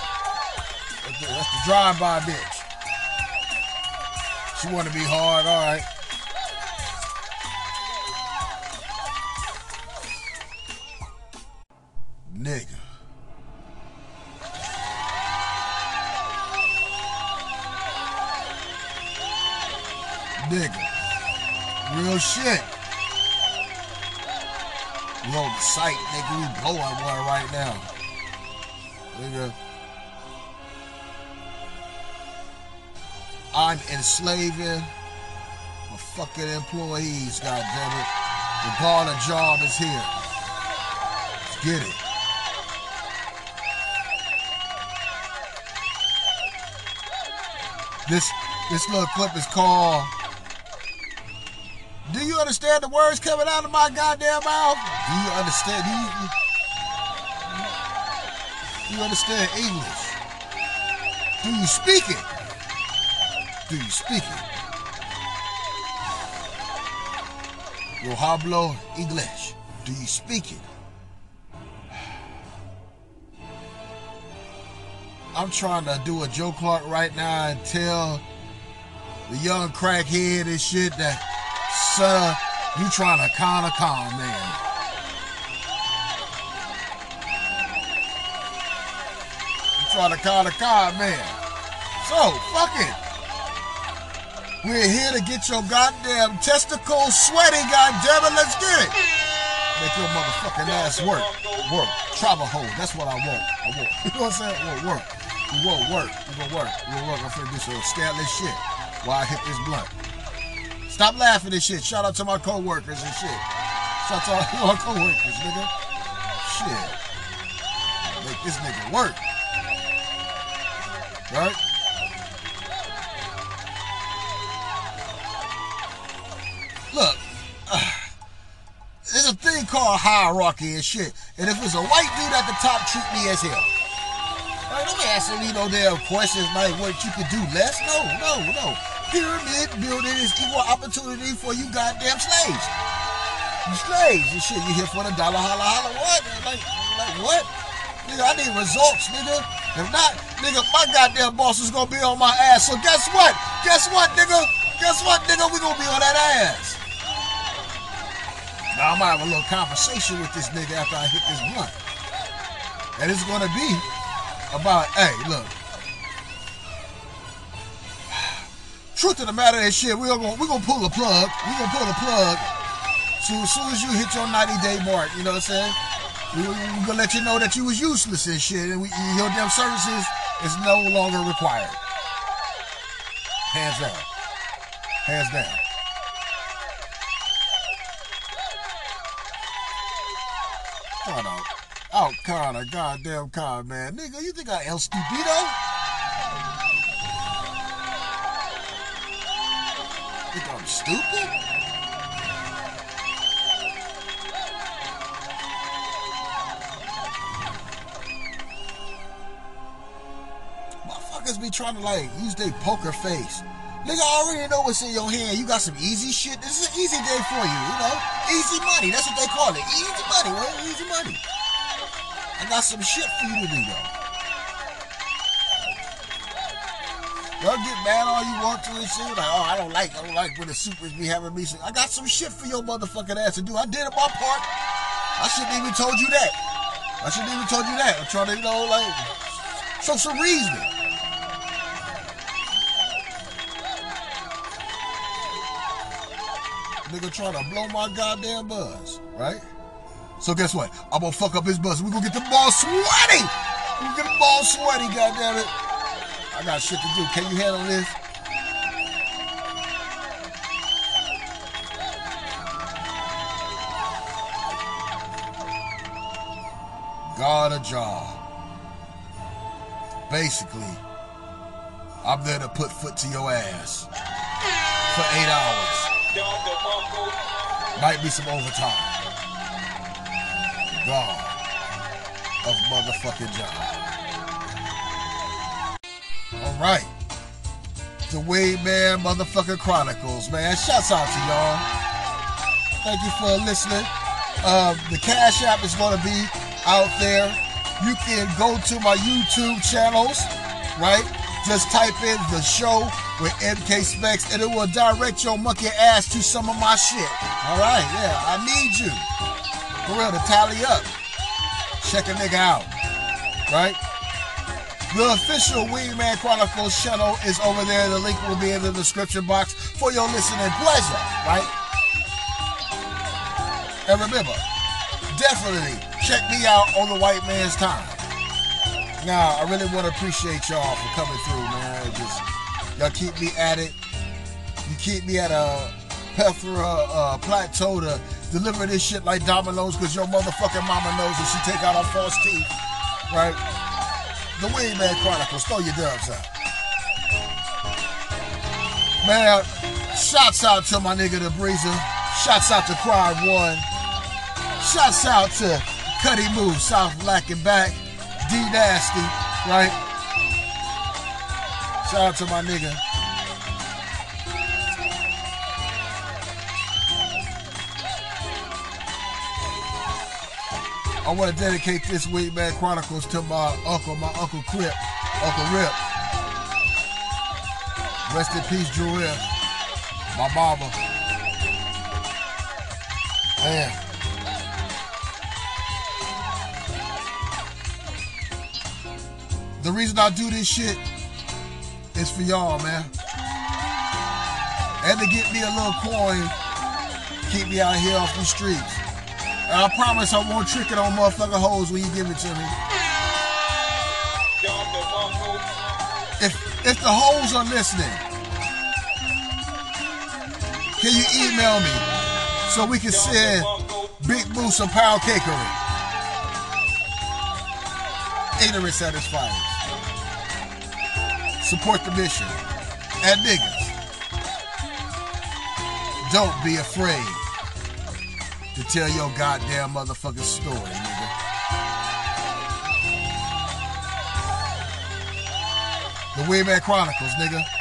That's the, drive-by bitch. She wanna be hard, all right. Shit. We on the site, nigga. We blowing one right now. Nigga. I'm enslaving my fucking employees, goddammit. The Garner job is here. Let's get it. This this little clip is called Do you understand the words coming out of my goddamn mouth? Do you understand? Do you, you understand English? Do you speak it? Do you speak it? Yo hablo English. Do you speak it? I'm trying to do a Joe Clark right now and tell the young crackhead and shit that, sir, you trying to con a con man. You trying to con a con man. So, fuck it. We're here to get your goddamn testicles sweaty, goddammit. Let's get it. Make your motherfucking ass work. Work. Travel hole. That's what I want. I want. You know what I'm saying? I want work. We want work. We gonna work. Gonna work. I'm finna do some scandalous shit while I hit this blunt. Stop laughing and shit. Shout out to my co-workers and shit. Shout out to all my co-workers, nigga. Shit. Make this nigga work. Right? Look, uh, there's a thing called hierarchy and shit. And if it's a white dude at the top, treat me as hell. Like, don't be asking me no damn questions like what you could do less. No, no, no. Pyramid building is equal opportunity for you goddamn slaves. You slaves and shit. You here for the dollar, holla, holla, what? Like, like what? Nigga, I need results, nigga. If not, nigga, my goddamn boss is gonna be on my ass. So guess what? Guess what, nigga? Guess what, nigga? We gonna be on that ass. Now I might have a little conversation with this nigga after I hit this blunt. And it's gonna be about, hey, look. Truth of the matter is shit, we're gonna we're gonna pull the plug. We're gonna pull the plug. So as soon as you hit your 90 day mark, you know what I'm saying? We, we gonna let you know that you was useless and shit, and we, your damn services is no longer required. Hands down. Hands down. Up. Out Connor, goddamn Connor, man. Nigga, you think I El Stupido? Think I'm stupid? Motherfuckers be trying to like use their poker face. Nigga, I already know what's in your hand. You got some easy shit. This is an easy day for you, you know? Easy money. That's what they call it. Easy money, well, easy money. I got some shit for you to do, though. Y'all get mad all you want to and shit. Like, oh, I don't like, I don't like when the supers be having me. I got some shit for your motherfucking ass to do. I did my part. I shouldn't even told you that. I shouldn't even told you that. I'm trying to, you know, like, show some reasoning. Nigga trying to blow my goddamn buzz, right? So guess what? I'm gonna fuck up his buzz. We gonna get the ball sweaty. We gonna get the ball sweaty, goddamn it. I got shit to do. Can you handle this? Got a job. Basically, I'm there to put foot to your ass for eight hours. Might be some overtime. God of motherfucking job. All right. The Wade Man Motherfucking Chronicles, man. Shouts out to y'all. Thank you for listening. Uh, the Cash App is going to be out there. You can go to my YouTube channels, right? Just type in the show with MK Spext and it will direct your monkey ass to some of my shit. All right, yeah, I need you. For real, to tally up. Check a nigga out, right? The official Wingman Chronicles channel is over there. The link will be in the description box for your listening pleasure, right? And remember, definitely check me out on the white man's time. Now, I really want to appreciate y'all for coming through, man. Just y'all keep me at it. You keep me at a plethora, uh, plateau to deliver this shit like dominoes because your motherfucking mama knows that she take out her false teeth, right? The Wingman Chronicles, throw your dubs out. Man, shouts out to my nigga the Breezer. Shouts out to Crowd One. Shouts out to Cuddy Move, South Black and Back. D Nasty, right? Shout out to my nigga. I want to dedicate this week, man, Chronicles to my uncle, my uncle Crip, Uncle Rip. Rest in peace, Drew Rip. My mama. Man. The reason I do this shit is for y'all, man. And to get me a little coin, keep me out here off the streets. I promise I won't trick it on motherfucker hoes when you give it to me. If if the hoes are listening, can you email me so we can send Big Boo some pound cakery? Ignorant satisfies. Support the mission. And niggas, don't be afraid tell your goddamn motherfucking story, nigga. The Wayman Chronicles, nigga.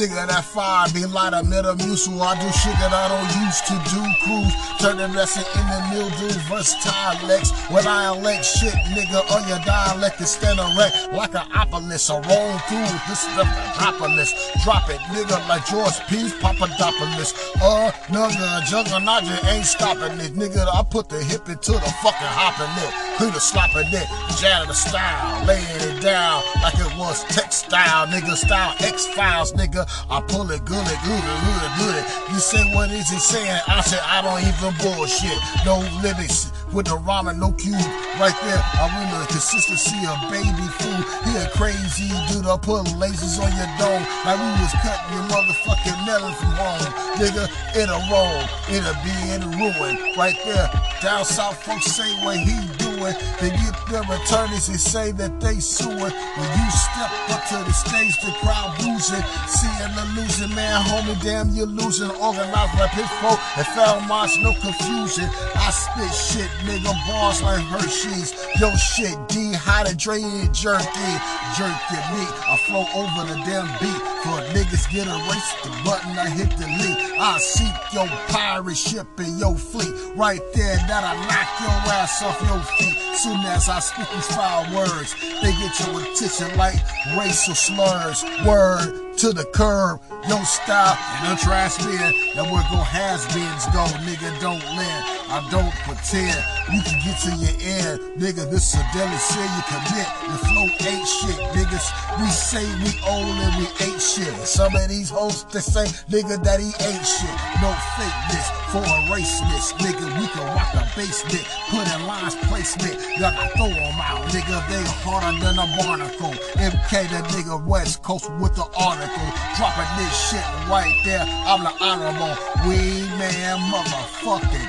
Nigga, that fire be light of Metamucil. I do shit that I don't used to do. Cruise, turning lesson in the mildew. Versatile Lex. When I elect shit, nigga, on your dialect is stand erect like an opolis. I roll through this is the Papadopoulos. Drop it, nigga, like George P. Papadopoulos. Uh, nigga, juggernaut ain't stopping it. Nigga, I put the hip into the fucking hopping it. Clean the slopping it. Jatter the style. Laying it down like it was textile. Nigga, style X-Files, nigga. I pull it good, it good, it good, it good. You say, what is he saying? I said, I don't even bullshit. No lyrics with the ramen, no cube. Right there, I remember the consistency of baby food. He a crazy dude. I put lasers on your dome. Like we was cutting your motherfucking melon from home. Nigga, it'll roll. It'll be in ruin. Right there. Down south folks say what he doing. They get their attorneys and say that they suing. When you step up to the stage, the crowd losing. Seeing the losing man, homie, damn, you're losing. Organized like Pittsburgh and March, no confusion. I spit shit, nigga, bars like Hershey's. Yo, shit, dehydrated jerky. Jerky meat. I flow over the damn beat. For niggas get erased, the button I hit delete. I seek your pirate ship and your fleet. Right there, that I knock your ass off your feet. Soon as I speak these foul words, they get your attention like racial slurs. Word to the curb, no style, and a trash bin. That where go has-beens go, nigga, don't lend. I don't pretend you can get to your end, nigga. This is a sin you commit. The flow ain't shit, niggas. We say we own and we ain't shit. Some of these hoes they say, nigga, that he ain't shit. No fakeness for a raceness, nigga. We can rock the basement, put in lines placement. Y'all can throw them out, nigga. They harder than a barnacle. MK, that nigga West Coast with the article. Dropping this shit right there. I'm the honorable weed man, motherfucking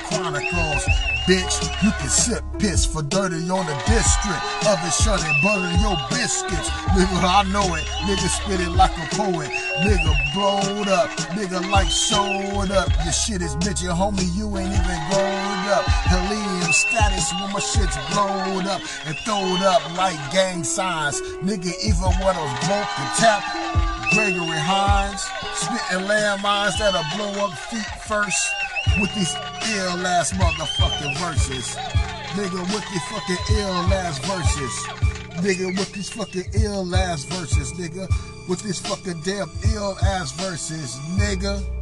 chronicles. Bitch, you can sip piss for dirty on the district. Oven shut and butter your biscuits. Nigga, I know it. Nigga spit it like a poet. Nigga blowed up. Nigga like showed up. Your shit is bitchin', homie. You ain't even grown up. Helium status when my shit's blowed up and throwed up like gang signs. Nigga, even when I was broke and tap. Gregory Hines, spitting landmines that'll blow up feet first with these ill ass motherfucking verses. Nigga, with these fucking ill ass verses. Nigga, with these fucking ill ass verses, nigga. With these fucking damn ill ass verses, nigga.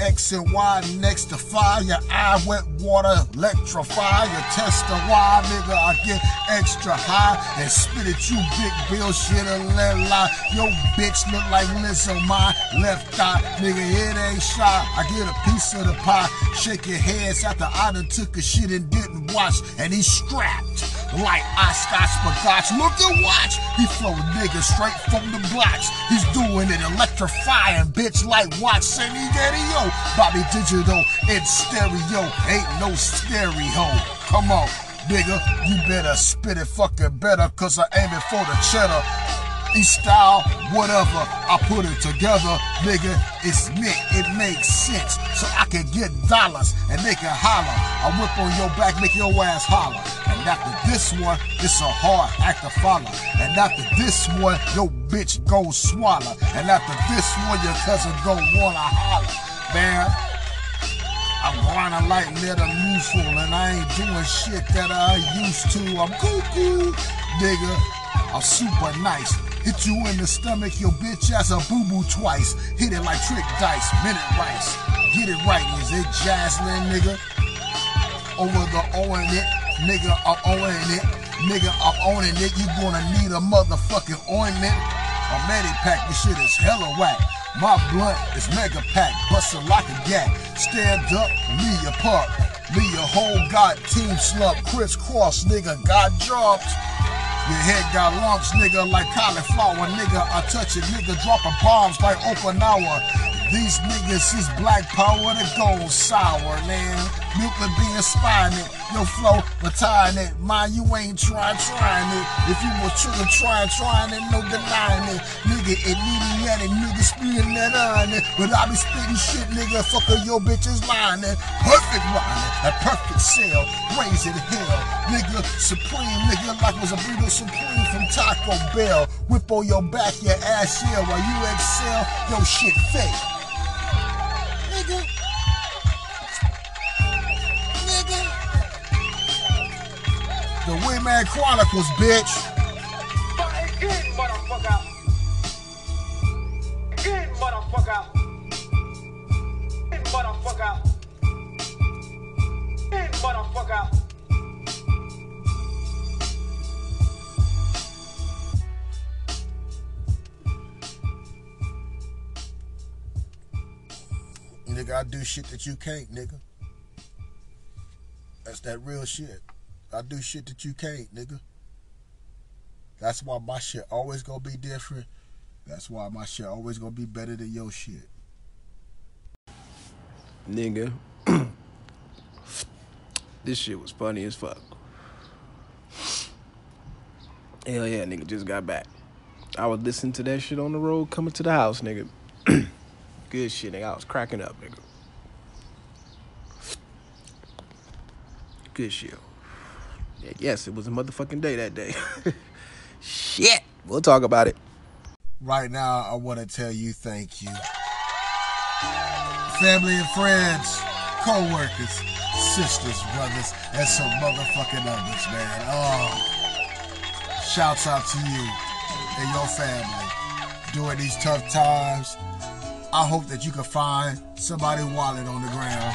X and Y next to fire. I wet water, electrify. You test the Y, nigga. I get extra high and spit at you, big bill shit and let lie. Yo, bitch look like Lizzo, my left thigh. Nigga, it ain't shy. I get a piece of the pie. Shake your heads after I done took a shit and didn't watch. And he's strapped like Oscar Spagotch. Look and watch. He flow nigga straight from the blocks. He's doing it electrifying, bitch, like watch Sandy Daddy-O. Bobby Digital in stereo. Ain't no stereo. Come on, nigga. You better spit it fucking better, cause I aim it for the cheddar. East style, whatever, I put it together, nigga. It's me, it makes sense. So I can get dollars and they can holler. I whip on your back, make your ass holler. And after this one, it's a hard act to follow. And after this one, your bitch go swallow. And after this one, your cousin go wanna holler. Man, I'm grinding like Metamucil and I ain't doing shit that I used to. I'm cuckoo, nigga. I'm super nice. Hit you in the stomach, your bitch ass a boo boo twice. Hit it like trick dice, minute rice. Get it right, is it Jaslyn, nigga? Over the owing it, nigga, I'm owning it. Nigga, I'm owning it. You gonna need a motherfucking ointment. A Medipack, this shit is hella whack. My blunt is mega pack, bustin' like a gat. Stand up, leave your Leave your whole god team slump. Crisscross, nigga, got jobs. Your head got lumps, nigga, like cauliflower, nigga. I touch it, nigga, dropping bombs like Okinawa. These niggas is black power to gold sour, man. Nuclear being spying it, your flow retiring it. Mind you ain't trying, trying it. If you was truly trying, trying it, no denying it. Nigga, it needy at it, nigga spitting that on it. But I be spitting shit, nigga, fucker, your bitch is lying it. Perfect rhyming, a perfect sale, raise it hell. Nigga, supreme, nigga, like was a burrito supreme from Taco Bell. Whip on your back, your ass here while you excel, your shit fake. Nigga. Nigga. The Wingman Chronicles, bitch. Again, motherfucker. Motherfucker. Again, motherfucker. Motherfucker. Nigga, I do shit that you can't, nigga. That's that real shit. I do shit that you can't, nigga. That's why my shit always gonna be different. That's why my shit always gonna be better than your shit. Nigga. this shit was funny as fuck. Hell yeah, nigga just got back. I was listening to that shit on the road coming to the house, nigga. Good shit, nigga. I was cracking up, nigga. Good shit. Yes, it was a motherfucking day that day. shit. We'll talk about it. Right now, I want to tell you thank you. Family and friends, co workers, sisters, brothers, and some motherfucking others, man. Oh, shouts out to you and your family during these tough times. I hope that you can find somebody wallet on the ground.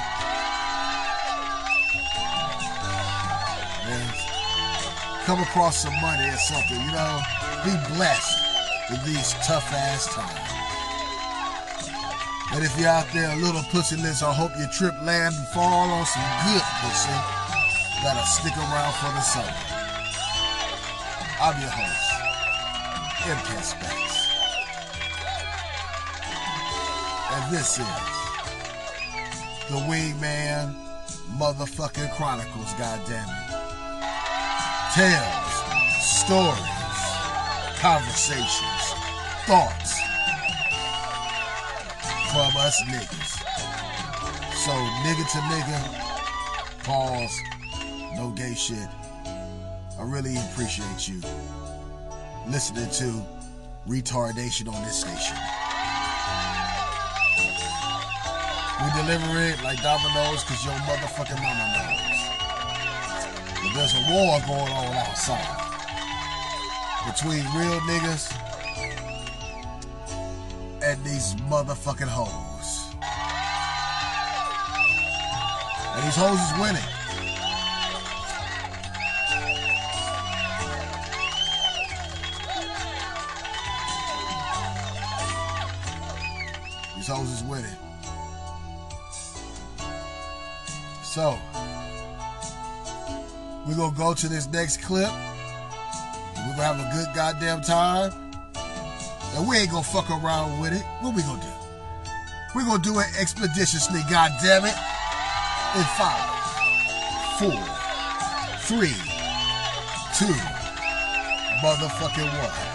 Come across some money or something, you know? Be blessed in these tough ass times. And if you're out there a little pussyless, I hope your trip land and fall on some good pussy. Gotta stick around for the summer. I'm your host, MK Spext. And this is the Wingman Motherfucking Chronicles, goddammit. Tales, stories, conversations, thoughts from us niggas. So nigga to nigga, pause, no gay shit. I really appreciate you listening to retardation on this station. We deliver it like Domino's because your motherfucking mama knows. But there's a war going on outside between real niggas and these motherfucking hoes. And these hoes is winning. These hoes is winning. So, we're gonna go to this next clip. Have a good goddamn time. And we ain't gonna fuck around with it. What we gonna do? We're gonna do it expeditiously, goddamn it. In five, four, three, two, motherfucking one.